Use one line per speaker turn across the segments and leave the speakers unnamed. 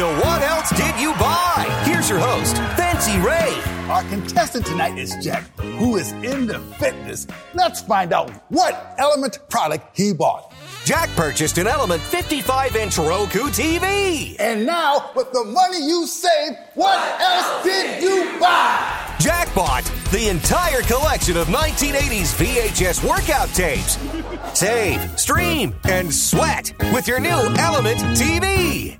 to What Else Did You Buy? Here's your host, Fancy Ray.
Our contestant tonight is Jack, who is into fitness. Let's find out what Element product he bought.
Jack purchased an Element 55 inch Roku TV.
And now, with the money you saved, what else did you buy?
Jack bought the entire collection of 1980s VHS workout tapes. Save, stream, and sweat with your new Element TV.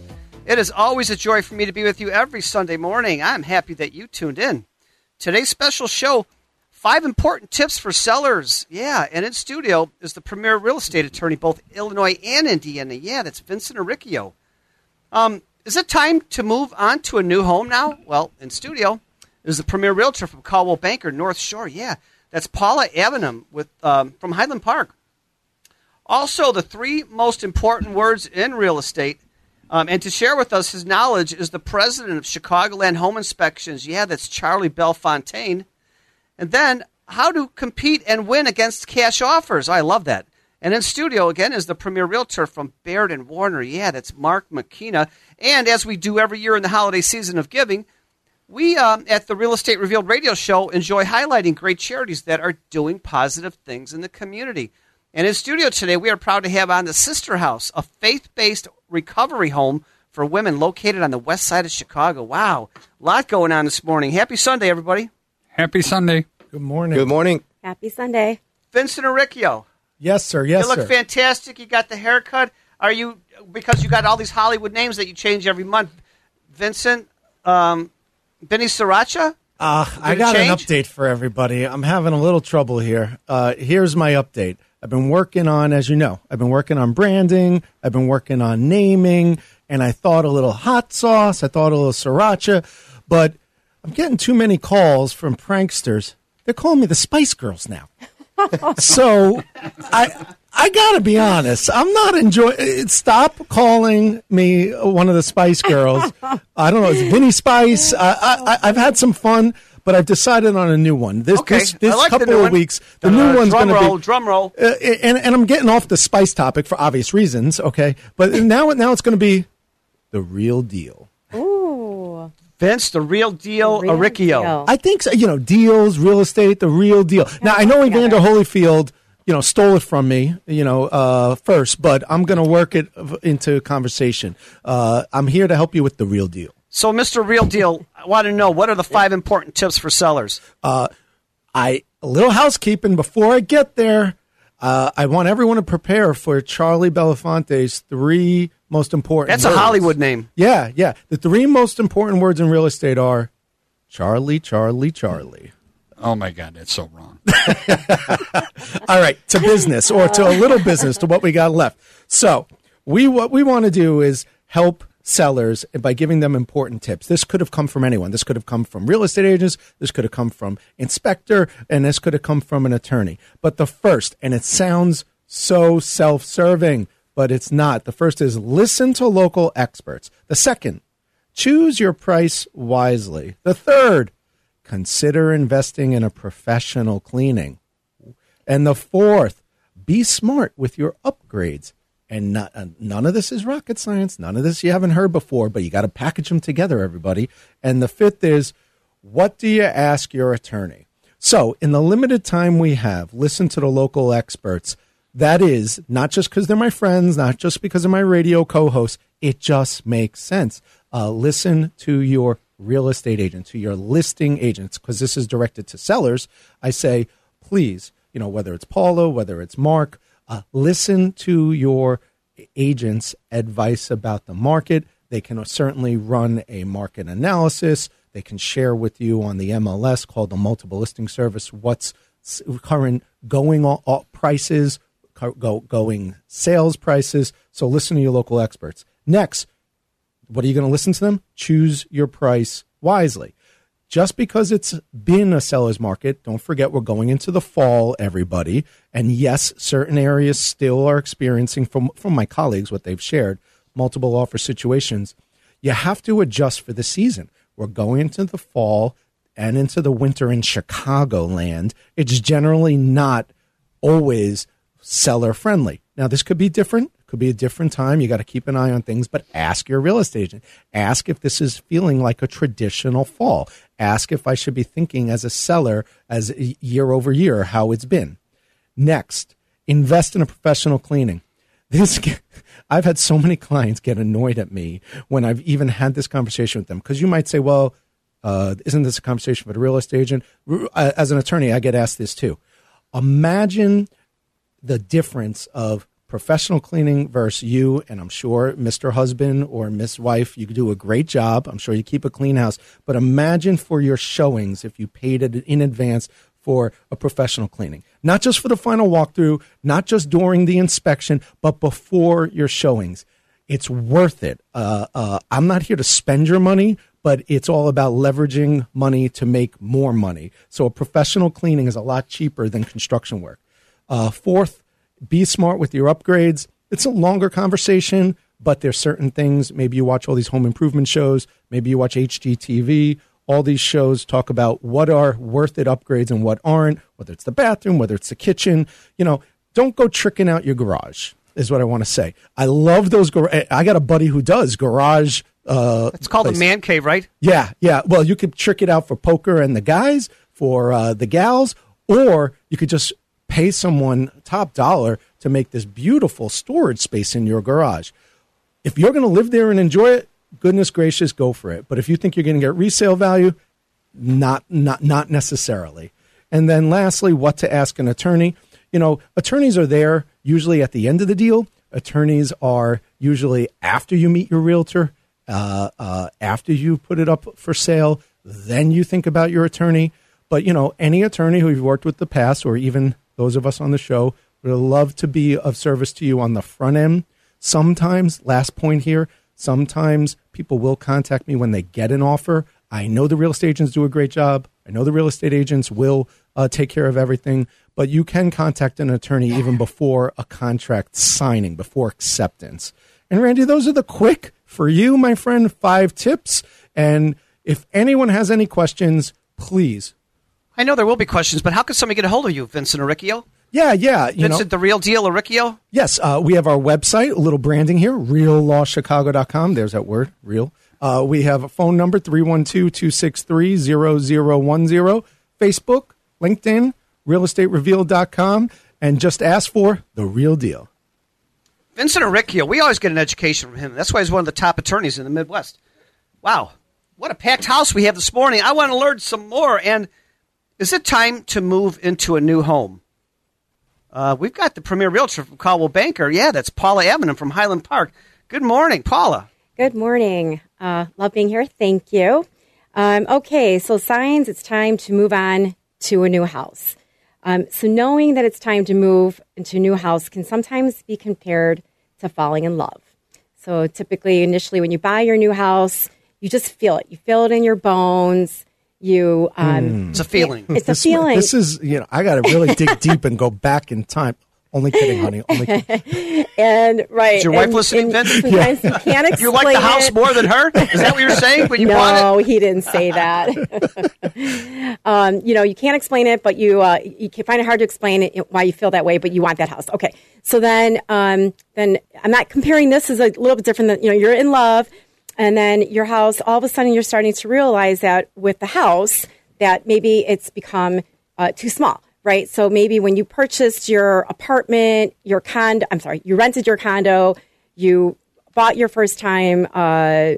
It is always a joy for me to be with you every Sunday morning. I'm happy that you tuned in. Today's special show five important tips for sellers. Yeah, and in studio is the premier real estate attorney, both Illinois and Indiana. Yeah, that's Vincent Aricchio. Um, is it time to move on to a new home now? Well, in studio is the premier realtor from Coldwell Banker, North Shore. Yeah, that's Paula Avenham with um, from Highland Park. Also, the three most important words in real estate um, and to share with us his knowledge is the president of Chicagoland Home Inspections. Yeah, that's Charlie Belfontaine. And then how to compete and win against cash offers. I love that. And in studio again is the premier realtor from Baird and Warner. Yeah, that's Mark McKenna. And as we do every year in the holiday season of giving, we um, at the Real Estate Revealed radio show enjoy highlighting great charities that are doing positive things in the community. And in studio today, we are proud to have on the Sister House, a faith based recovery home for women located on the west side of Chicago. Wow, a lot going on this morning. Happy Sunday, everybody.
Happy Sunday.
Good morning.
Good morning.
Happy Sunday.
Vincent Aricchio.
Yes, sir. Yes,
you look
sir.
fantastic. You got the haircut. Are you because you got all these Hollywood names that you change every month? Vincent, um, Benny Sriracha.
Uh, I
it
got an update for everybody. I'm having a little trouble here. Uh, here's my update. I've been working on, as you know, I've been working on branding. I've been working on naming, and I thought a little hot sauce. I thought a little sriracha, but I'm getting too many calls from pranksters. They're calling me the Spice Girls now. so I I gotta be honest. I'm not enjoying. Stop calling me one of the Spice Girls. I don't know. It's Vinny Spice. I, I, I've had some fun, but I've decided on a new one. This
Okay,
this, this
like
couple of weeks, the
Uh,
new one's going to be
drum roll.
uh, and and I'm getting off the spice topic for obvious reasons. Okay, but now now it's going to be the real deal.
Ooh.
Vince, the real deal,
Real deal.
I think so, you know deals, real estate, the real deal. Now I know
together.
Evander Holyfield, you know, stole it from me, you know, uh, first, but I'm going to work it v- into conversation. Uh, I'm here to help you with the real deal.
So, Mr. Real Deal, I want to know what are the five important tips for sellers?
I a little housekeeping before I get there. Uh, I want everyone to prepare for Charlie Belafonte's three most important.
That's a. Hollywood name.
Yeah, yeah. The three most important words in real estate are Charlie, Charlie, Charlie.
Oh my God, that's so wrong.
All right, to business or to a little business to what we got left. So we what we want to do is help sellers by giving them important tips. This could have come from anyone. This could have come from real estate agents. This could have come from inspector, and this could have come from an attorney. But the first, and it sounds so self-serving, but it's not. The first is listen to local experts. The second, choose your price wisely. The third, consider investing in a professional cleaning. And the fourth, be smart with your upgrades. And not, uh, none of this is rocket science. None of this you haven't heard before, but you got to package them together, everybody. And the fifth is, what do you ask your attorney? So, in the limited time we have, listen to the local experts. That is not just because they're my friends, not just because of my radio co hosts. It just makes sense. Uh, listen to your real estate agent, to your listing agents, because this is directed to sellers. I say, please, you know, whether it's Paula, whether it's Mark, uh, listen to your agent's advice about the market. They can certainly run a market analysis. They can share with you on the MLS called the multiple listing service what's current going o- o- prices, go, going sales prices. So listen to your local experts. Next, what are you going to listen to them? Choose your price wisely. Just because it's been a seller's market, don't forget we're going into the fall, everybody. And yes, certain areas still are experiencing, from, from my colleagues, what they've shared, multiple offer situations. You have to adjust for the season. We're going into the fall and into the winter in Chicagoland. It's generally not always seller friendly. Now, this could be different. Could be a different time. You got to keep an eye on things, but ask your real estate agent. Ask if this is feeling like a traditional fall. Ask if I should be thinking as a seller as year over year how it's been. Next, invest in a professional cleaning. This I've had so many clients get annoyed at me when I've even had this conversation with them because you might say, "Well, uh, isn't this a conversation with a real estate agent?" As an attorney, I get asked this too. Imagine the difference of professional cleaning versus you, and I'm sure Mr. Husband or Miss Wife, you do a great job. I'm sure you keep a clean house. But imagine for your showings if you paid it in advance for a professional cleaning. Not just for the final walkthrough, not just during the inspection, but before your showings. It's worth it. Uh, uh, I'm not here to spend your money, but it's all about leveraging money to make more money. So a professional cleaning is a lot cheaper than construction work. Uh, fourth, be smart with your upgrades. It's a longer conversation, but there's certain things. Maybe you watch all these home improvement shows. Maybe you watch HGTV. All these shows talk about what are worth it upgrades and what aren't, whether it's the bathroom, whether it's the kitchen. You know, don't go tricking out your garage, is what I want to say. I love those. Gar- I got a buddy who does garage. Uh,
it's called
place.
a man cave, right?
Yeah, yeah. Well, you could trick it out for poker and the guys, for uh, the gals, or you could just pay someone top dollar to make this beautiful storage space in your garage. If you're going to live there and enjoy it, goodness gracious, go for it. But if you think you're going to get resale value, not not not necessarily. And then lastly, what to ask an attorney. You know, attorneys are there usually at the end of the deal. Attorneys are usually after you meet your realtor, uh, uh, after you put it up for sale. Then you think about your attorney. But you know, any attorney who you've worked with the past, or even those of us on the show would love to be of service to you on the front end. Sometimes, last point here, sometimes people will contact me when they get an offer. I know the real estate agents do a great job. I know the real estate agents will uh, take care of everything, but you can contact an attorney even before a contract signing, before acceptance. And Randy, those are the quick for you, my friend, five tips. And if anyone has any questions, please
I know there will be questions, but how can somebody get a hold of you, Vincent Aricchio?
Yeah, yeah. You
Vincent,
know,
the real deal, Aricchio?
Yes, uh, we have our website, a little branding here, reallawchicago.com. There's that word, real. Uh, we have a phone number, 312-263-0010. Facebook, LinkedIn, realestatereveal.com, and just ask for the real deal.
Vincent Aricchio, we always get an education from him. That's why he's one of the top attorneys in the Midwest. Wow, what a packed house we have this morning. I want to learn some more, and – is it time to move into a new home? Uh, we've got the premier realtor from Coldwell Banker. Yeah, that's Paula Avenham from Highland Park. Good morning, Paula.
Good morning. Uh, love being here. Thank you. Um, okay, so signs, it's time to move on to a new house. Um, so knowing that it's time to move into a new house can sometimes be compared to falling in love. So typically, initially, when you buy your new house, you just feel it. You feel it in your bones you um,
it's a feeling.
It's
this,
a feeling.
This is you know I got to really dig deep and go back in time. Only kidding, honey. Only kidding.
and right.
Is your wife
and,
listening,
and
Vince?
Sometimes you can't explain.
you like the house
it.
more than her? Is that what you're saying when you
no,
bought it?
he didn't say that. um, you know, you can't explain it, but you uh, you can find it hard to explain it why you feel that way, but you want that house. Okay, so then um, then I'm not comparing this is a little bit different. Than you know, you're in love, and then your house. All of a sudden, you're starting to realize that with the house that maybe it's become uh, too small, right? So maybe when you purchased your apartment, your condo, I'm sorry, you rented your condo, you bought your first time uh,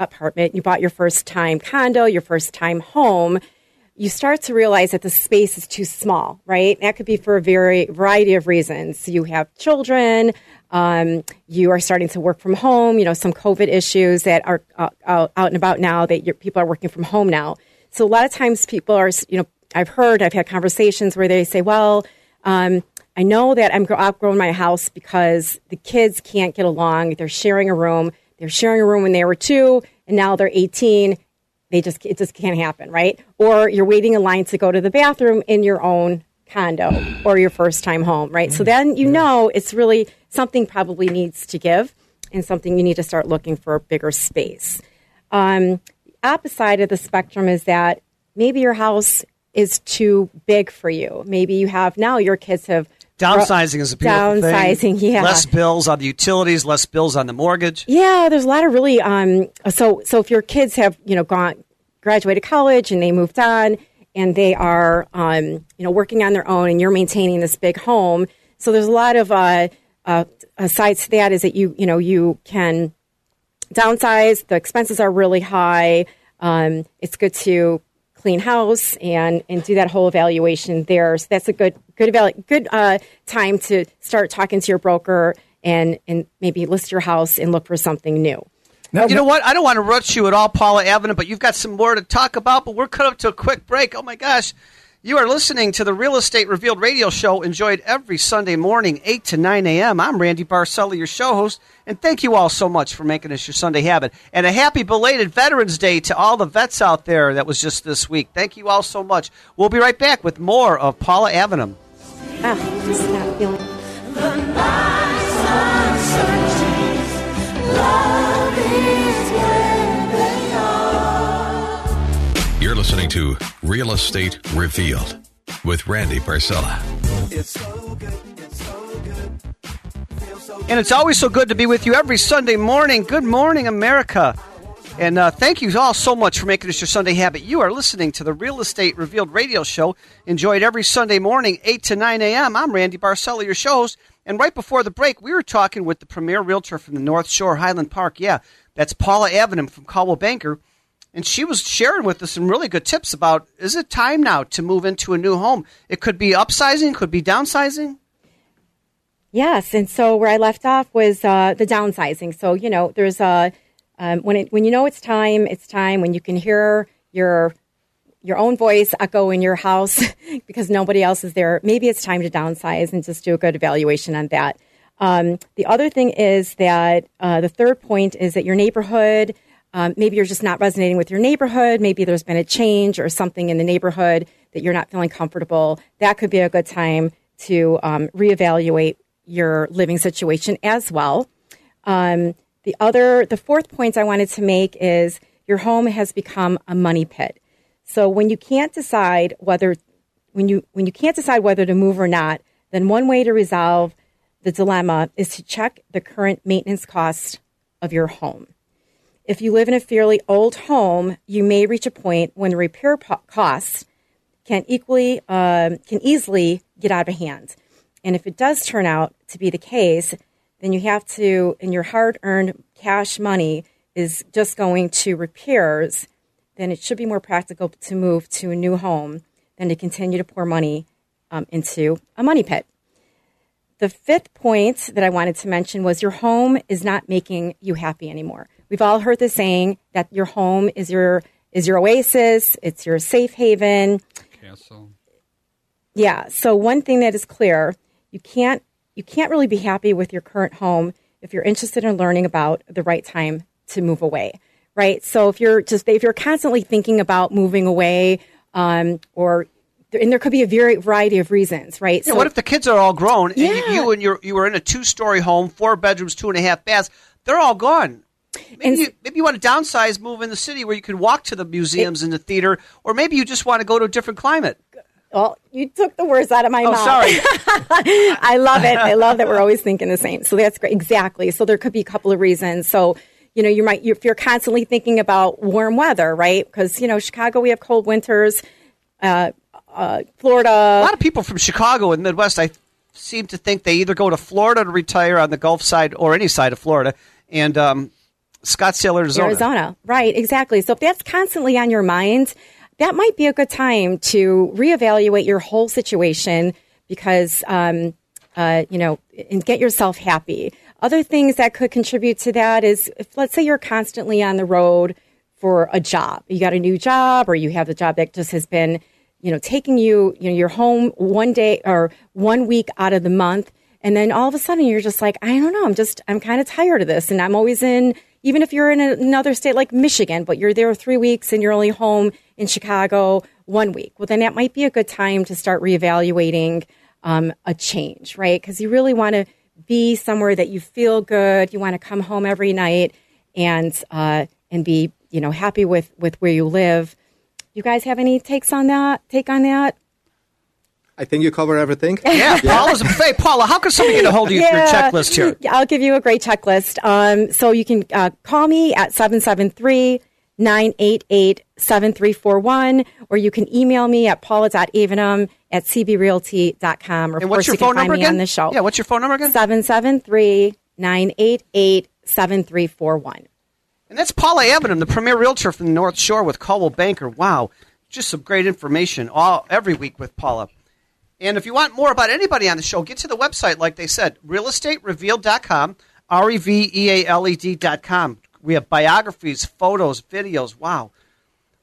apartment, you bought your first time condo, your first time home, you start to realize that the space is too small, right? That could be for a very variety of reasons. You have children, um, you are starting to work from home, you know, some COVID issues that are uh, out and about now that your, people are working from home now. So a lot of times people are, you know, I've heard, I've had conversations where they say, well, um, I know that I'm outgrowing my house because the kids can't get along. They're sharing a room. They're sharing a room when they were two, and now they're 18. They just it just can't happen, right? Or you're waiting in line to go to the bathroom in your own condo or your first time home, right? So then you know it's really something probably needs to give and something you need to start looking for a bigger space. Um, opposite side of the spectrum is that maybe your house is too big for you. Maybe you have now your kids have
Downsizing is a beautiful thing.
Downsizing,
thing.
yeah.
Less bills on the utilities, less bills on the mortgage.
Yeah, there's a lot of really um so so if your kids have, you know, gone graduated college and they moved on and they are um you know working on their own and you're maintaining this big home. So there's a lot of uh uh sides to that is that you you know you can downsize, the expenses are really high. Um it's good to clean house and and do that whole evaluation there. So that's a good good evalu- good uh, time to start talking to your broker and and maybe list your house and look for something new.
Now,
You know what? I don't want to rush you at all, Paula Avenham, but you've got some more to talk about. But we're cut up to a quick break. Oh my gosh. You are listening to the Real Estate Revealed radio show, enjoyed every Sunday morning, 8 to 9 a.m. I'm Randy Barcella, your show host, and thank you all so much for making this your Sunday habit. And a happy belated Veterans Day to all the vets out there that was just this week. Thank you all so much. We'll be right back with more of Paula Avenham.
Ah,
listening to Real Estate Revealed with Randy Barcella.
And it's always so good to be with you every Sunday morning. Good morning, America. And uh, thank you all so much for making this your Sunday habit. You are listening to the Real Estate Revealed radio show, enjoyed every Sunday morning, 8 to 9 a.m. I'm Randy Barcella, your shows. And right before the break, we were talking with the premier realtor from the North Shore Highland Park. Yeah, that's Paula Avenham from Coldwell Banker. And she was sharing with us some really good tips about is it time now to move into a new home? It could be upsizing, could be downsizing.
Yes, and so where I left off was uh, the downsizing. So you know, there's a um, when it when you know it's time, it's time. When you can hear your your own voice echo in your house because nobody else is there. Maybe it's time to downsize and just do a good evaluation on that. Um, the other thing is that uh, the third point is that your neighborhood. Um, maybe you're just not resonating with your neighborhood. Maybe there's been a change or something in the neighborhood that you're not feeling comfortable. That could be a good time to um, reevaluate your living situation as well. Um, the other, the fourth point I wanted to make is your home has become a money pit. So when you can't decide whether when you when you can't decide whether to move or not, then one way to resolve the dilemma is to check the current maintenance cost of your home. If you live in a fairly old home, you may reach a point when the repair po- costs can equally um, can easily get out of hand. And if it does turn out to be the case, then you have to, and your hard earned cash money is just going to repairs, then it should be more practical to move to a new home than to continue to pour money um, into a money pit. The fifth point that I wanted to mention was your home is not making you happy anymore. We've all heard the saying that your home is your is your oasis, it's your safe haven.
Castle.
Yeah. So one thing that is clear, you can't you can't really be happy with your current home if you're interested in learning about the right time to move away. Right. So if you're just if you're constantly thinking about moving away, um, or and there could be a very variety of reasons, right?
Yeah, what if the kids are all grown and you,
Yeah.
you and your you were in a two story home, four bedrooms, two and a half baths? They're all gone. Maybe,
And-
you, maybe you want to downsize, move in the city where you can walk to the museums and the theater, or maybe you just want to go to a different climate.
Well, you took the words out of my
Oh,
mouth.
sorry.
I love it. I love that we're always thinking the same. So that's great. Exactly. So there could be a couple of reasons. So, you know, you might, if you're constantly thinking about warm weather, right? Because, you know, Chicago, we have cold winters. Uh, uh, Florida.
A lot of people from Chicago and the Midwest, I seem to think they either go to Florida to retire on the Gulf side or any side of Florida, and um, Scottsdale, Arizona.
Arizona. Right, exactly. So if that's constantly on your mind, that might be a good time to reevaluate your whole situation because, um, uh, you know, and get yourself happy. Other things that could contribute to that is if, let's say, you're constantly on the road for a job. You got a new job or you have a job that just has been, you know, taking you, you know, you're home one day or one week out of the month. And then all of a sudden you're just like, I don't know, I'm just, I'm kind of tired of this. And I'm always in, even if you're in another state like Michigan, but you're there three weeks and you're only home in Chicago one week, well, then that might be a good time to start reevaluating um, a change, right? Because you really want to be somewhere that you feel good. You want to come home every night and uh, and be you know happy with with where you live. You guys have any takes on that? Take on that?
I think you cover everything.
Yeah, Paula's a buffet. Paula, how can somebody get a hold of you for your checklist here?
Yeah, I'll give you a great checklist. Um, so you can uh, call me at 773 988 7341, or you can email me at paula.avenham at cbrealty.com. Or,
And what's your
you
phone number again?
on the show.
Yeah, what's your phone number again?
773 988 7341.
And that's Paula Avenham, the premier realtor from the North Shore with Coldwell Banker. Wow, just some great information all every week with Paula. And if you want more about anybody on the show, get to the website, like they said, realestaterevealed.com, R E V E A L E D.com. We have biographies, photos, videos. Wow.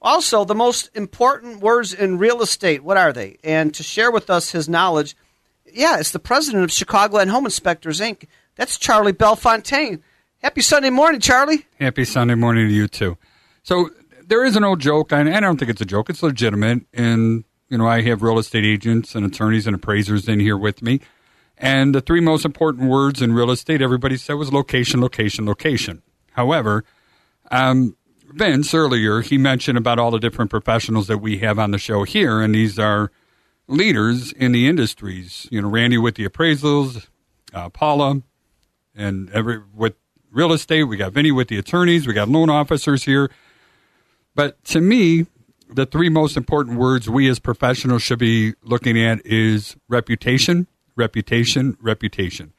Also, the most important words in real estate, what are they? And to share with us his knowledge, yeah, it's the president of Chicagoland Home Inspectors, Inc. That's Charlie Belfontaine. Happy Sunday morning, Charlie.
Happy Sunday morning to you too. So there is an old joke, and I don't think it's a joke. It's legitimate, and you know I have real estate agents and attorneys and appraisers in here with me, and the three most important words in real estate, everybody said was location, location, location. However, um, Vince earlier he mentioned about all the different professionals that we have on the show here, and these are leaders in the industries. You know, Randy with the appraisals, uh, Paula, and every with real estate. We got Vinny with the attorneys. We got loan officers here. But to me, the three most important words we as professionals should be looking at is reputation, reputation, reputation.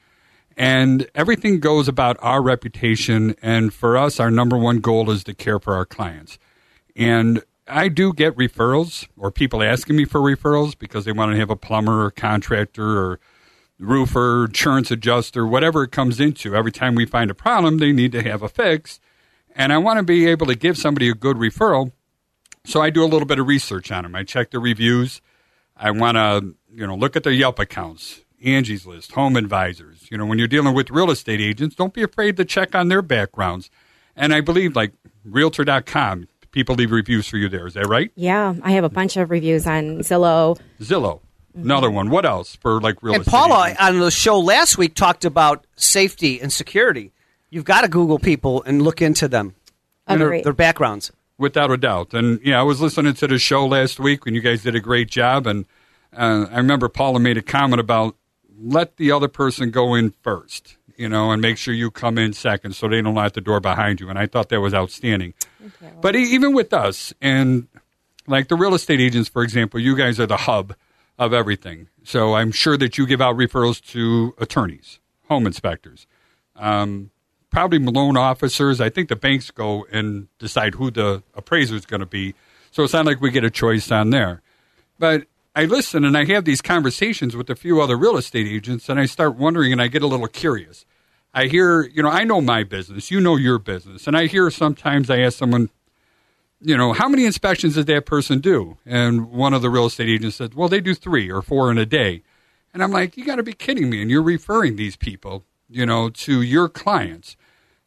And everything goes about our reputation. And for us, our number one goal is to care for our clients. And I do get referrals or people asking me for referrals because they want to have a plumber or contractor or roofer, insurance adjuster, whatever it comes into. Every time we find a problem, they need to have a fix. And I want to be able to give somebody a good referral. So I do a little bit of research on them. I check their reviews. I want to, you know, look at their Yelp accounts, Angie's List, Home Advisors. You know, when you're dealing with real estate agents, don't be afraid to check on their backgrounds. And I believe, like Realtor.com, people leave reviews for you there. Is that right?
Yeah, I have a bunch of reviews on Zillow.
Zillow, mm-hmm. another one. What else for like real
And
estate?
Paula
agents?
on the show last week talked about safety and security. You've got to Google people and look into them, and their, their backgrounds.
Without a doubt. And yeah, I was listening to the show last week when you guys did a great job. And uh, I remember Paula made a comment about let the other person go in first, you know, and make sure you come in second so they don't lock the door behind you. And I thought that was outstanding. But even with us, and like the real estate agents, for example, you guys are the hub of everything. So I'm sure that you give out referrals to attorneys, home inspectors, um, probably loan officers. I think the banks go and decide who the appraiser is going to be. So it's not like we get a choice on there. But I listen and I have these conversations with a few other real estate agents, and I start wondering and I get a little curious. I hear, you know, I know my business, you know your business, and I hear sometimes I ask someone, you know, how many inspections does that person do? And one of the real estate agents said, well, they do three or four in a day. And I'm like, you got to be kidding me. And you're referring these people, you know, to your clients.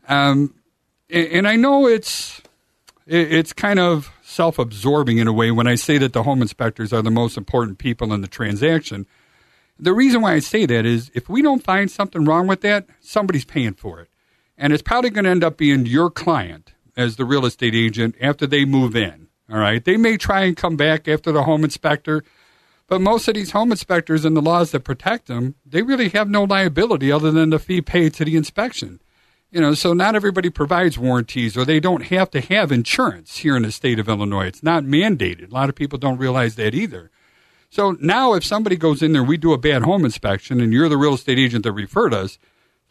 Um, and, and I know it's it, it's kind of self-absorbing in a way when I say that the home inspectors are the most important people in the transaction. The reason why I say that is if we don't find something wrong with that, somebody's paying for it. And it's probably going to end up being your client as the real estate agent after they move in. All right. They may try and come back after the home inspector, but most of these home inspectors and the laws that protect them, they really have no liability other than the fee paid to the inspection. You know, so not everybody provides warranties or they don't have to have insurance here in the state of Illinois. It's not mandated. A lot of people don't realize that either. So now if somebody goes in there, we do a bad home inspection and you're the real estate agent that referred us,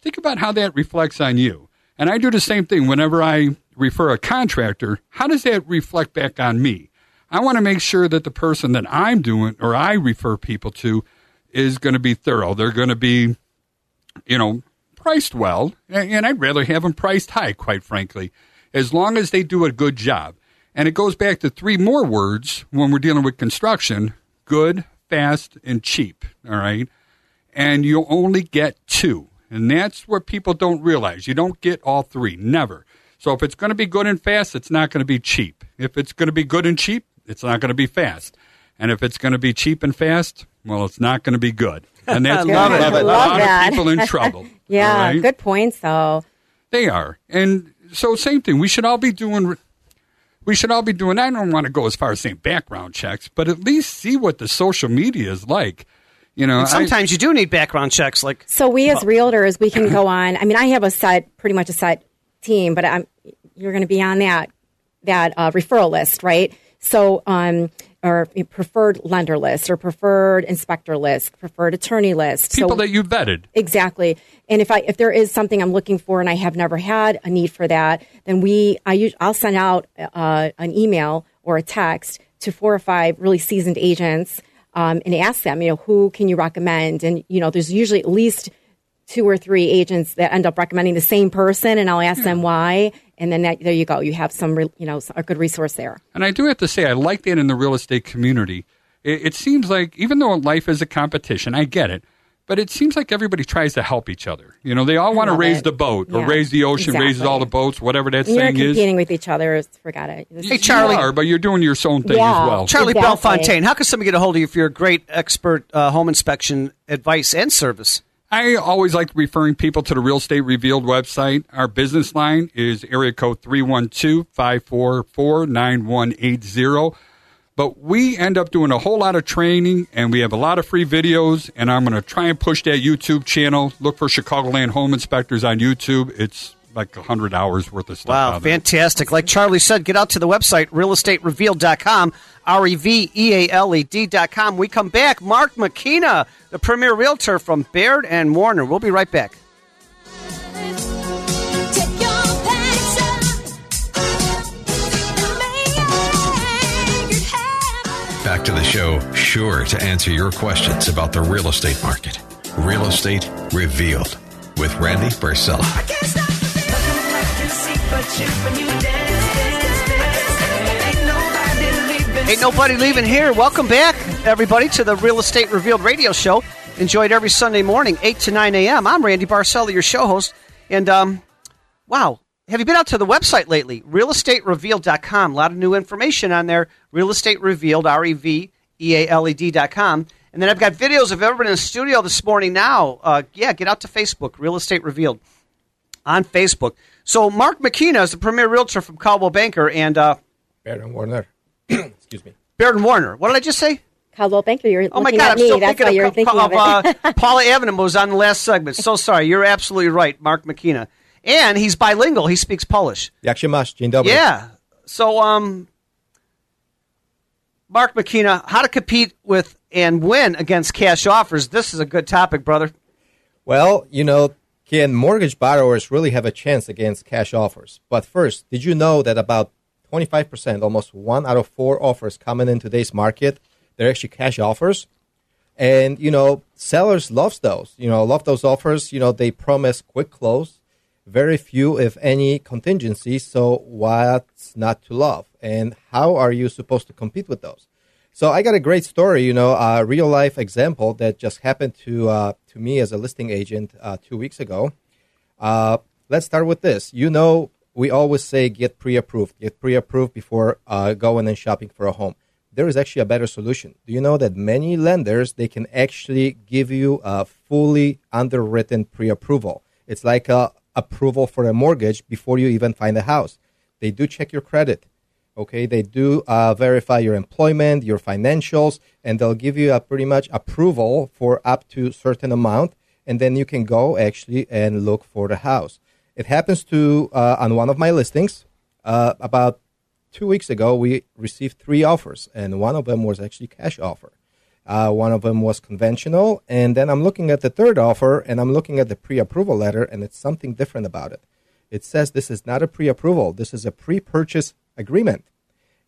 think about how that reflects on you. And I do the same thing whenever I refer a contractor. How does that reflect back on me? I want to make sure that the person that I'm doing or I refer people to is going to be thorough. They're going to be, you know, priced well. And I'd rather have them priced high, quite frankly, as long as they do a good job. And it goes back to three more words when we're dealing with construction good, fast, and cheap. All right. And you only get two. And that's what people don't realize. You don't get all three. Never. So if it's going to be good and fast, it's not going to be cheap. If it's going to be good and cheap, it's not going to be fast. And if it's going to be cheap and fast, well, it's not going to be good. And that's
Love it.
a lot
that.
of people in trouble.
Yeah,
all right?
good points though.
They are. And so same thing. We should all be doing we should all be doing I don't want to go as far as saying background checks, but at least see what the social media is like. You know,
And
I-
sometimes you do need background checks. Like
So we as realtors, we can go on. I mean, I have a set, pretty much a set team, but I'm you're going to be on that that uh, referral list, right? So, um, or preferred lender list, or preferred inspector list, preferred attorney list.
people
so,
that you vetted.
Exactly. And if I if there is something I'm looking for and I have never had a need for that, then we I I'll send out uh, an email or a text to four or five really seasoned agents um, and ask them, you know, who can you recommend? And you know, there's usually at least two or three agents that end up recommending the same person, and I'll ask them why. And then that, there you go. You have some, re- you know, a good resource there.
And I do have to say, I like that in the real estate community. It, it seems like, even though life is a competition, I get it, but it seems like everybody tries to help each other. You know, they all want to raise
it.
the boat or
Yeah,
raise the ocean, raises all the boats, whatever that
You're
saying is.
competing with each other. Forgot it.
Hey,
Charlie.
are, but you're doing your own thing
Yeah.
as well.
Charlie
Exactly.
Belfontaine, how can somebody get a hold of you if you're a great expert uh, home inspection advice and service?
I always like referring people to the Real Estate Revealed website. Our business line is area code 312-544-9180. But we end up doing a whole lot of training and we have a lot of free videos and I'm going to try and push that YouTube channel. Look for Chicagoland Home Inspectors on YouTube. It's like 100 hours worth of stuff.
Wow, fantastic. Like Charlie said, get out to the website, realestaterevealed.com, R E V E A L E D.com. We come back. Mark McKenna, the premier realtor from Baird and Warner. We'll be right back.
Take your passion and make it happen.
Back to the show, sure to answer your questions about the real estate market. Real Estate Revealed with Randy Barcella.
Ain't nobody leaving here. Welcome back, everybody, to the Real Estate Revealed radio show. Enjoyed every Sunday morning, 8 to 9 a.m. I'm Randy Barcella, your show host. And, um, wow, have you been out to the website lately? RealEstateRevealed.com. A lot of new information on there. Real Estate Revealed, R E V E A L E D.com. And then I've got videos of everyone in the studio this morning now. Uh, yeah, get out to Facebook, Real Estate Revealed on Facebook. So, Mark McKenna is the premier realtor from Coldwell Banker and uh,
Baron Warner. Excuse me.
Baird and Warner. What did I just say?
Coldwell Banker, you're
Oh my
looking
God!
at
I'm
me.
still
That's
thinking
why
of,
you're
of,
thinking of, it.
uh, Paula Avenham was on the last segment. So sorry. You're absolutely right, Mark McKenna, and he's bilingual. He speaks Polish.
Jak się masz? Dzień dobry.
Yeah. So, um, Mark McKenna, how to compete with and win against cash offers? This is a good topic, brother.
Well, you know, can mortgage borrowers really have a chance against cash offers? But first, did you know that about 25%, almost one out of four offers coming in today's market, they're actually cash offers? And, you know, sellers love those. You know, love those offers. You know, they promise quick close, very few, if any, contingencies. So what's not to love? And how are you supposed to compete with those? So I got a great story, you know, a real life example that just happened to uh, to me as a listing agent uh, two weeks ago. Uh, let's start with this. You know, we always say get pre-approved, get pre-approved before uh, going and shopping for a home. There is actually a better solution. Do you know that many lenders they can actually give you a fully underwritten pre-approval? It's like a approval for a mortgage before you even find a house. They do check your credit. Okay, they do uh, verify your employment, your financials, and they'll give you a pretty much approval for up to certain amount, and then you can go actually and look for the house. It happens to uh, on one of my listings uh, about two weeks ago. We received three offers, and one of them was actually cash offer. Uh, one of them was conventional, and then I'm looking at the third offer, and I'm looking at the pre-approval letter, and it's something different about it. It says this is not a pre-approval; this is a pre-purchase agreement.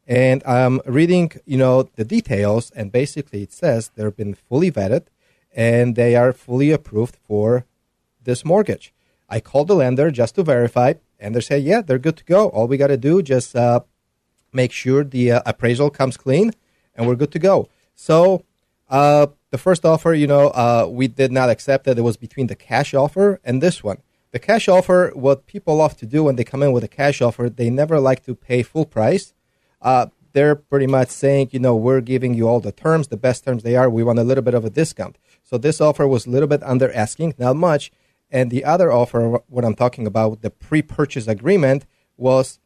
And I'm reading, you know, the details, and basically it says they've been fully vetted, and they are fully approved for this mortgage. I called the lender just to verify, and they say, yeah, they're good to go. All we got to do just uh, make sure the uh, appraisal comes clean, and we're good to go. So uh, the first offer, you know, uh, we did not accept that it was between the cash offer and this one. The cash offer, what people love to do when they come in with a cash offer, they never like to pay full price. Uh, they're pretty much saying, you know, we're giving you all the terms, the best terms they are. We want a little bit of a discount. So this offer was a little bit under asking, not much. And the other offer, what I'm talking about, the pre-purchase agreement, was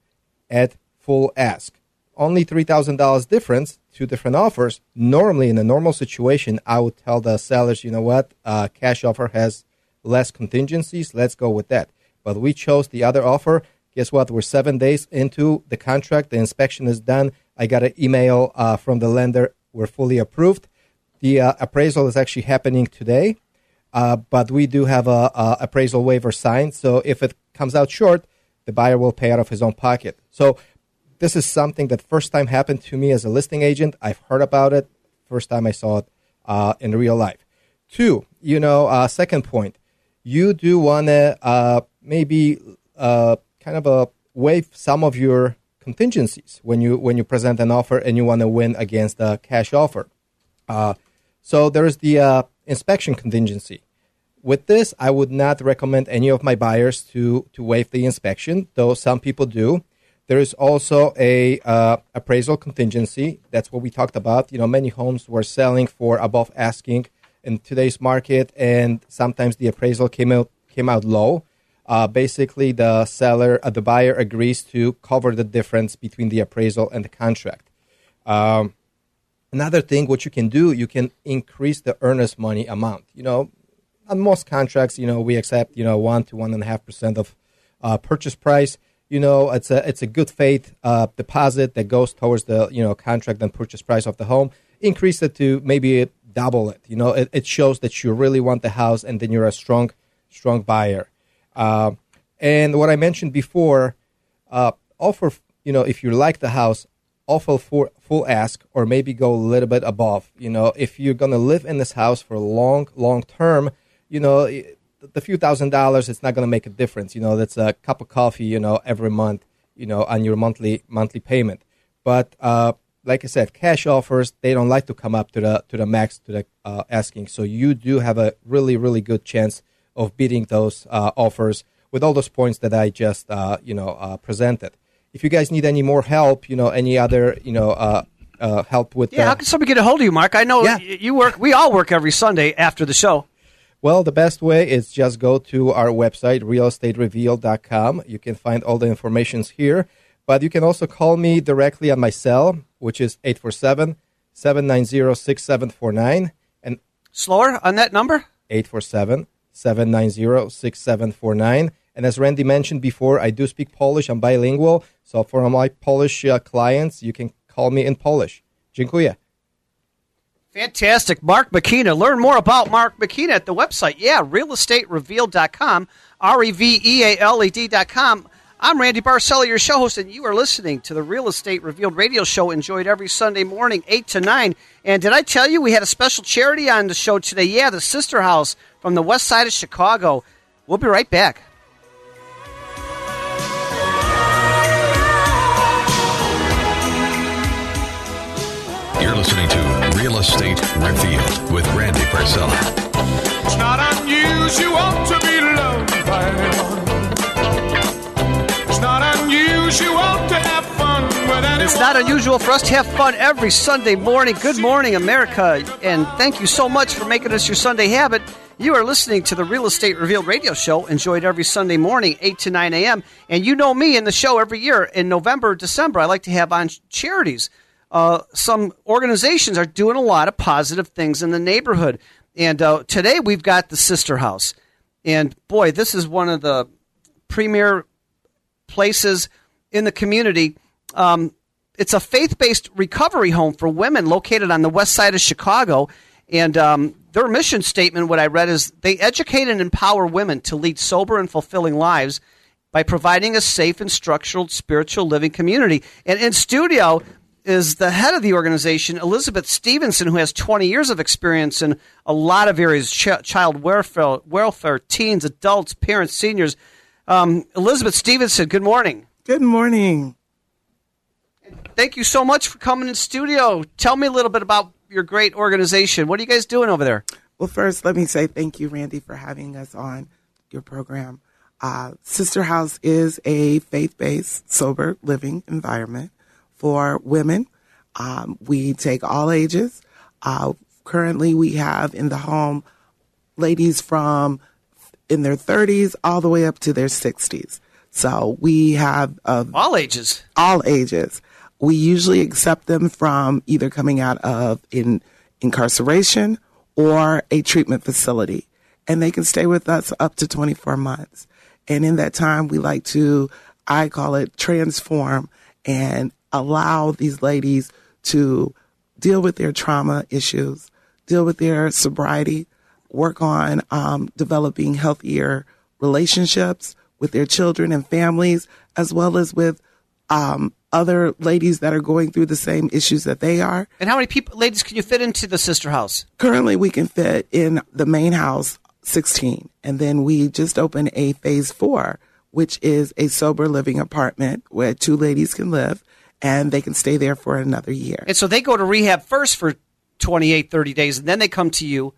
at full ask. Only three thousand dollars difference, two different offers. Normally, in a normal situation, I would tell the sellers, you know what, uh, cash offer has less contingencies. Let's go with that. But we chose the other offer. Guess what? We're seven days into the contract. The inspection is done. I got an email uh, from the lender. We're fully approved. The uh, appraisal is actually happening today, uh, but we do have a, a appraisal waiver signed. So if it comes out short, the buyer will pay out of his own pocket. So this is something that first time happened to me as a listing agent. I've heard about it. First time I saw it uh, in real life. Two, you know, uh, second point, you do want to uh, maybe uh, kind of waive some of your contingencies when you when you present an offer and you want to win against a cash offer. Uh, so there's the uh, inspection contingency. With this, I would not recommend any of my buyers to to waive the inspection, though some people do. There is also a uh, appraisal contingency. That's what we talked about. You know, many homes were selling for above asking in today's market, and sometimes the appraisal came out came out low. Uh, basically, the seller, uh, the buyer, agrees to cover the difference between the appraisal and the contract. Um, another thing, what you can do, you can increase the earnest money amount. You know, on most contracts, you know, we accept you know one to one and a half percent of uh, purchase price. You know, it's a it's a good faith uh, deposit that goes towards the you know contract and purchase price of the home. Increase it to maybe double it. You know, it, it shows that you really want the house, and then you're a strong strong buyer. Uh, and what I mentioned before, uh, offer you know if you like the house, offer for full ask or maybe go a little bit above. You know, if you're gonna live in this house for long long term, you know. the few thousand dollars it's not going to make a difference you know that's a cup of coffee you know every month you know on your monthly monthly payment but uh, like i said cash offers they don't like to come up to the to the max to the uh, asking so you do have a really really good chance of beating those uh, offers with all those points that i just uh, you know uh, presented if you guys need any more help you know any other you know uh, uh, help with
Yeah,
uh,
how can somebody get a hold of you, Mark? I know
Yeah.
you work. We all work every Sunday after the show.
Well, the best way is just go to our website, realestatereveal.com. You can find all the informations here. But you can also call me directly on my cell, which is 847 790 6749. And
Slower on that number.
847 790 6749. And as Randy mentioned before, I do speak Polish. I'm bilingual. So for my Polish uh, clients, you can call me in Polish. Dziękuję.
Fantastic. Mark McKenna. Learn more about Mark McKenna at the website. Yeah, realestaterevealed.com, R E V E A L E D.com. I'm Randy Barcella, your show host, and you are listening to the Real Estate Revealed radio show, enjoyed every Sunday morning, 8 to 9. And did I tell you we had a special charity on the show today? Yeah, the Sister House from the west side of Chicago. We'll be right back.
You're listening to Real Estate Revealed with Randy Barcella.
It's not unusual to be It's not unusual
for us to have fun every Sunday morning. Good morning, America, and thank you so much for making us your Sunday habit. You are listening to the Real Estate Revealed radio show, enjoyed every Sunday morning, 8 to 9 a.m. And you know me in the show every year in November, December, I like to have on charities. Uh, some organizations are doing a lot of positive things in the neighborhood. And uh, today we've got the Sister House. And boy, this is one of the premier places in the community. Um, it's a faith based recovery home for women located on the west side of Chicago. And um, their mission statement, what I read, is they educate and empower women to lead sober and fulfilling lives by providing a safe and structured spiritual living community. And in studio is the head of the organization, Elizabeth Stevenson, who has 20 years of experience in a lot of areas ch- child welfare, welfare, teens, adults, parents, seniors. Um, Elizabeth Stevenson, good morning.
Good morning.
Thank you so much for coming in studio. Tell me a little bit about your great organization. What are you guys doing over there?
Well, first, let me say thank you, Randy, for having us on your program. Uh, Sister House is a faith based, sober living environment for women. Um, we take all ages. Uh, currently, we have in the home ladies from in their 30s all the way up to their 60s. So we have uh,
All ages.
all ages. We usually accept them from either coming out of in incarceration or a treatment facility, and they can stay with us up to 24 months. And in that time, we like to, I call it transform and allow these ladies to deal with their trauma issues, deal with their sobriety, work on um, developing healthier relationships with their children and families, as well as with um, other ladies that are going through the same issues that they are.
And how many people, ladies, can you fit into the sister house?
Currently, we can fit in the main house 16, and then we just opened a phase four, which is a sober living apartment where two ladies can live and they can stay there for another year.
And so they go to rehab first for 28, 30 days, and then they come to you.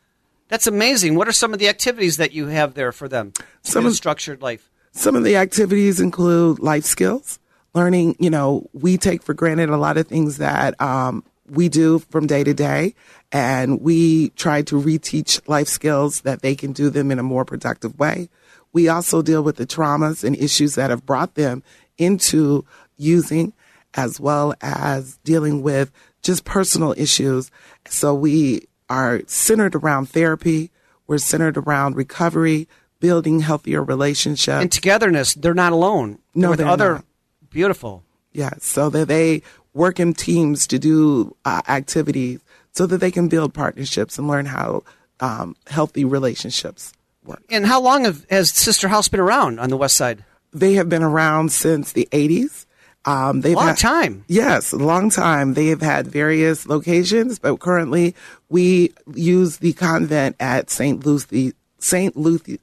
That's amazing. What are some of the activities that you have there for them?
Some of-
structured life.
Some of the activities include life skills, learning, you know, we take for granted a lot of things that um, we do from day to day, and we try to reteach life skills that they can do them in a more productive way. We also deal with the traumas and issues that have brought them into using, as well as dealing with just personal issues. So we are centered around therapy, we're centered around recovery, building healthier relationships.
And togetherness. They're not alone.
No,
They're with
they're
other.
not.
Beautiful.
Yes, so that they work in teams to do uh, activities so that they can build partnerships and learn how um, healthy relationships work.
And how long have, has Sister House been around on the west side?
They have been around since the 80s. Um, they've
Long
had-
time.
Yes, a long time. They have had various locations, but currently we use the convent at St. Lucy, St. Lucy,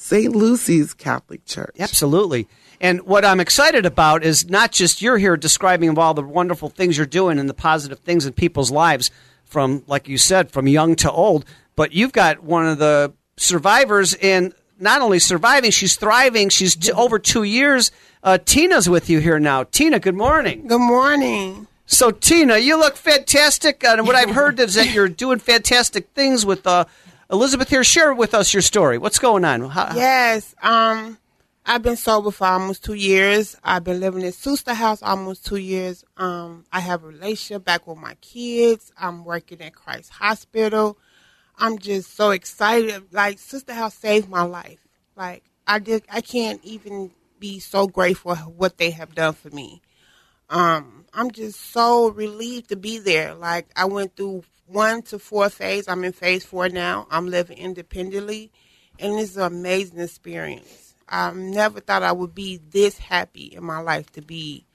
St. Lucy's Catholic Church.
Absolutely. And what I'm excited about is not just you're here describing of all the wonderful things you're doing and the positive things in people's lives from, like you said, from young to old, but you've got one of the survivors and not only surviving, she's thriving. She's t- over two years. Uh, Tina's with you here now. Tina, good morning.
Good morning.
So, Tina, you look fantastic. And what I've heard is that you're doing fantastic things with uh, Elizabeth here. Share with us your story. What's going on? How-
Yes, um, I've been sober for almost two years. I've been living in Sister House almost two years. Um, I have a relationship back with my kids. I'm working at Christ Hospital. I'm just so excited. Like Sister House saved my life. Like I did, I can't even be so grateful what they have done for me. Um, I'm just so relieved to be there. Like I went through one to four phase. I'm in phase four now. I'm living independently, and it's an amazing experience. I never thought I would be this happy in my life to be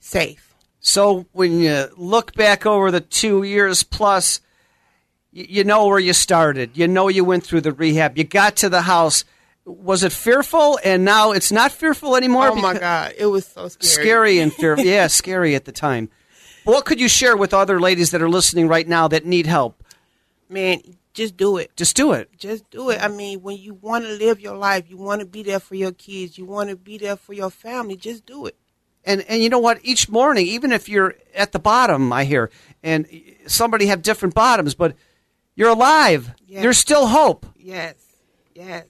safe.
So when you look back over the two years plus, you, you know where you started. You know you went through the rehab. You got to the house. Was it fearful? And now it's not fearful anymore.
oh my God, it was so scary.
Scary and fearful. yeah, scary at the time. What could you share with other ladies that are listening right now that need help?
Man, just do it.
Just do it.
Just do it. I mean, when you want to live your life, you want to be there for your kids, you want to be there for your family. Just do it.
And and you know what? Each morning, even if you're at the bottom, I hear, and somebody have different bottoms, but you're alive.
Yes.
There's still hope.
Yes, yes.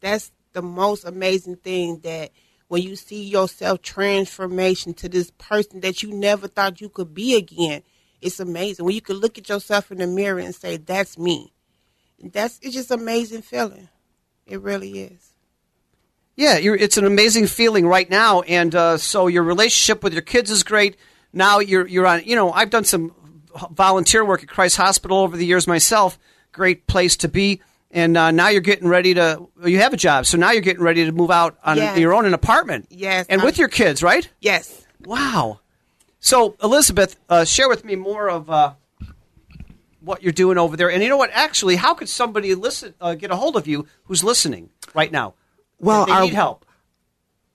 That's the most amazing thing that when you see yourself transformation to this person that you never thought you could be again, it's amazing. When you can look at yourself in the mirror and say, "That's me," that's it's just amazing feeling. It really is.
Yeah, it's an amazing feeling right now, and uh, so your relationship with your kids is great. Now you're you're on. You know, I've done some volunteer work at Christ Hospital over the years myself. Great place to be. And uh, now you're getting ready to. You have a job, so now you're getting ready to move out on
Yes.
your own an apartment.
Yes,
and
I'm-
with your kids, right?
Yes.
Wow. So Elizabeth, uh, share with me more of uh, what you're doing over there. And you know what? Actually, how could somebody listen, uh, get a hold of you who's listening right now?
Well,
If they
our-
need help.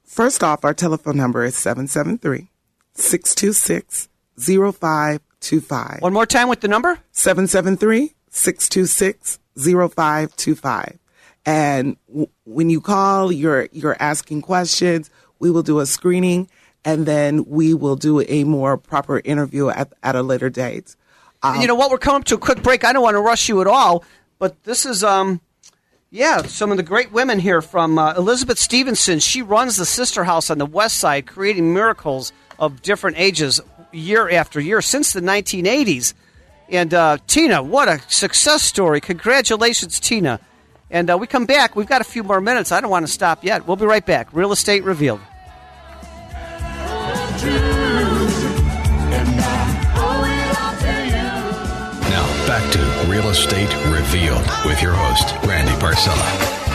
First off, our telephone number is 773 626 0525.
One more time with the number?
773 626 0525. And w- when you call, you're you're asking questions. We will do a screening, and then we will do a more proper interview at at a later date.
you know what? We're coming up to a quick break. I don't want to rush you at all, but this is um, yeah, some of the great women here from uh, Elizabeth Stevenson. She runs the Sister House on the West Side, creating miracles of different ages year after year since the 1980s. And uh, Tina, what a success story! Congratulations, Tina. And uh, we come back. We've got a few more minutes. I don't want to stop yet. We'll be right back. Real estate revealed.
Now, back to Real Estate Revealed with your host, Randy Barcella.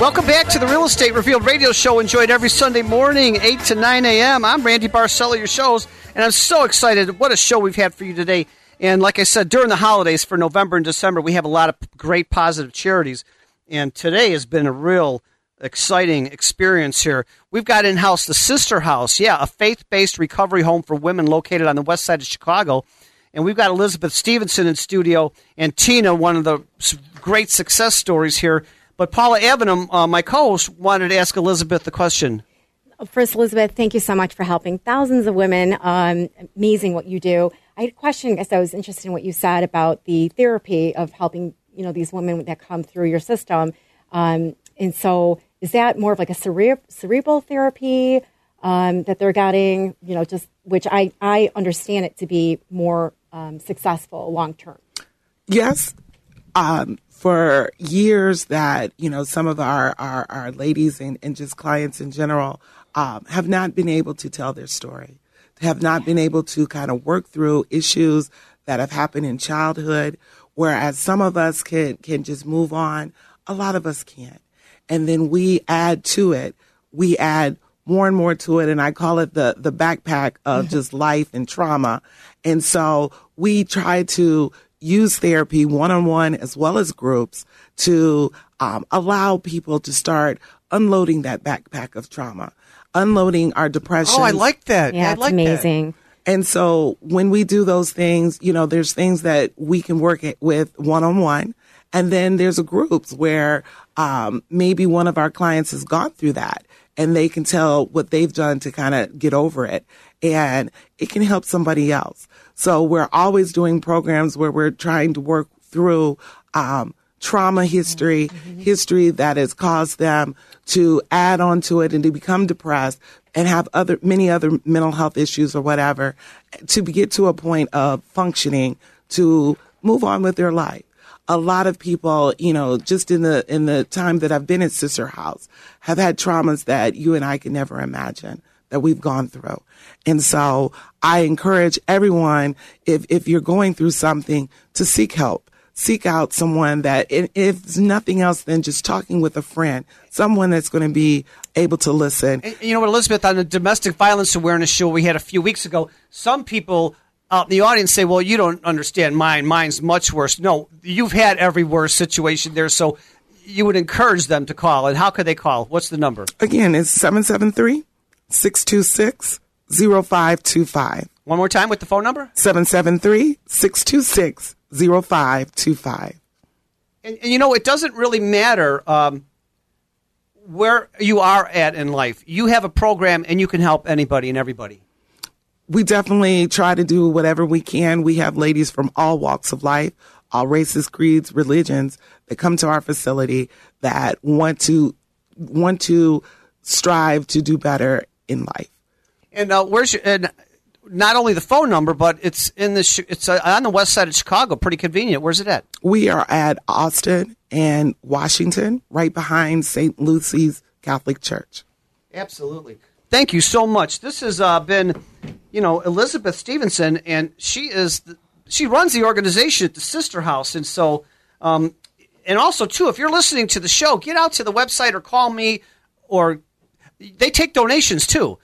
Welcome back to the Real Estate Revealed radio show. Enjoyed every Sunday morning, 8 to 9 a.m. I'm Randy Barcella, your shows, and I'm so excited. What a show we've had for you today. And like I said, during the holidays for November and December, we have a lot of great positive charities. And today has been a real exciting experience here. We've got in house the Sister House. Yeah, a faith based recovery home for women located on the west side of Chicago. And we've got Elizabeth Stevenson in studio and Tina, one of the great success stories here. But Paula Avenham, uh, my co host, wanted to ask Elizabeth the question.
First, Elizabeth, thank you so much for helping thousands of women. Um, amazing what you do. I had a question. I guess I was interested in what you said about the therapy of helping you know these women that come through your system. Um, and so, is that more of like a cere- cerebral therapy um, that they're getting? You know, just which I I understand it to be more um, successful long term.
Yes. Um, for years that, you know, some of our, our, our ladies and, and just clients in general um, have not been able to tell their story, have not been able to kind of work through issues that have happened in childhood, whereas some of us can, can just move on, a lot of us can't. And then we add to it, we add more and more to it, and I call it the, the backpack of just life and trauma. And so we try to use therapy one on one as well as groups to um, allow people to start unloading that backpack of trauma, unloading our depression.
Oh, I like that.
Yeah,
I
it's
like that.
amazing.
And so when we do those things, you know, there's things that we can work it with one on one. And then there's a groups where um, maybe one of our clients has gone through that and they can tell what they've done to kind of get over it. And it can help somebody else. So we're always doing programs where we're trying to work through um, trauma history, history that has caused them to add on to it and to become depressed and have other many other mental health issues or whatever to get to a point of functioning to move on with their life. A lot of people, you know, just in the in the time that I've been at Sister House, have had traumas that you and I can never imagine that we've gone through. And so I encourage everyone, if if you're going through something, to seek help. Seek out someone that, if nothing else than just talking with a friend, someone that's going to be able to listen.
And you know what, Elizabeth, on the domestic violence awareness show we had a few weeks ago, some people out in the audience say, well, you don't understand mine. Mine's much worse. No, you've had every worse situation there, so you would encourage them to call. And how could they call? What's the number?
Again, it's 773 626 0525.
One more time with the phone number?
773 626 0525.
And, and you know, it doesn't really matter um, where you are at in life. You have a program and you can help anybody and everybody.
We definitely try to do whatever we can. We have ladies from all walks of life, all races, creeds, religions that come to our facility that want to want to strive to do better in life.
And uh, where's your, and not only the phone number, but it's in the it's uh, on the west side of Chicago. Pretty convenient. Where's it at?
We are at Austin and Washington, right behind St. Lucy's Catholic Church.
Absolutely. Thank you so much. This has uh, been, you know, Elizabeth Stevenson, and she is the, she runs the organization at the Sister House, and so, um, and also too, if you're listening to the show, get out to the website or call me, or they take donations too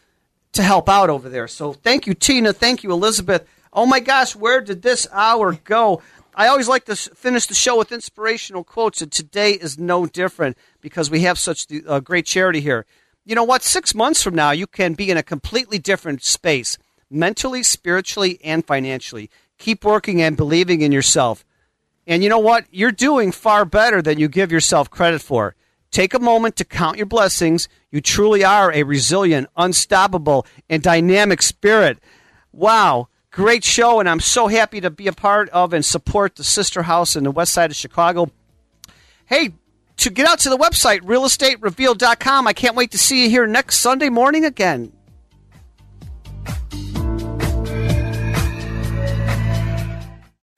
to help out over there. So thank you, Tina. Thank you, Elizabeth. Oh my gosh, where did this hour go? I always like to finish the show with inspirational quotes, and today is no different because we have such a uh, great charity here. You know what? Six months from now, you can be in a completely different space, mentally, spiritually, and financially. Keep working and believing in yourself. And you know what? You're doing far better than you give yourself credit for. Take a moment to count your blessings. You truly are a resilient, unstoppable, and dynamic spirit. Wow. Great show, and I'm so happy to be a part of and support the Sister House in the west side of Chicago. Hey, to get out to the website, realestaterevealed.com. I can't wait to see you here next Sunday morning again.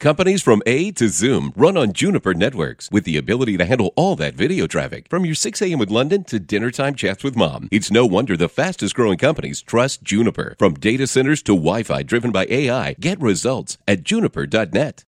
Companies from A to Zoom run on Juniper networks with the ability to handle all that video traffic from your 6 a.m. with London to dinner time chats with mom. It's no wonder the fastest growing companies trust Juniper. From data centers to Wi Fi driven by AI, get results at juniper.net.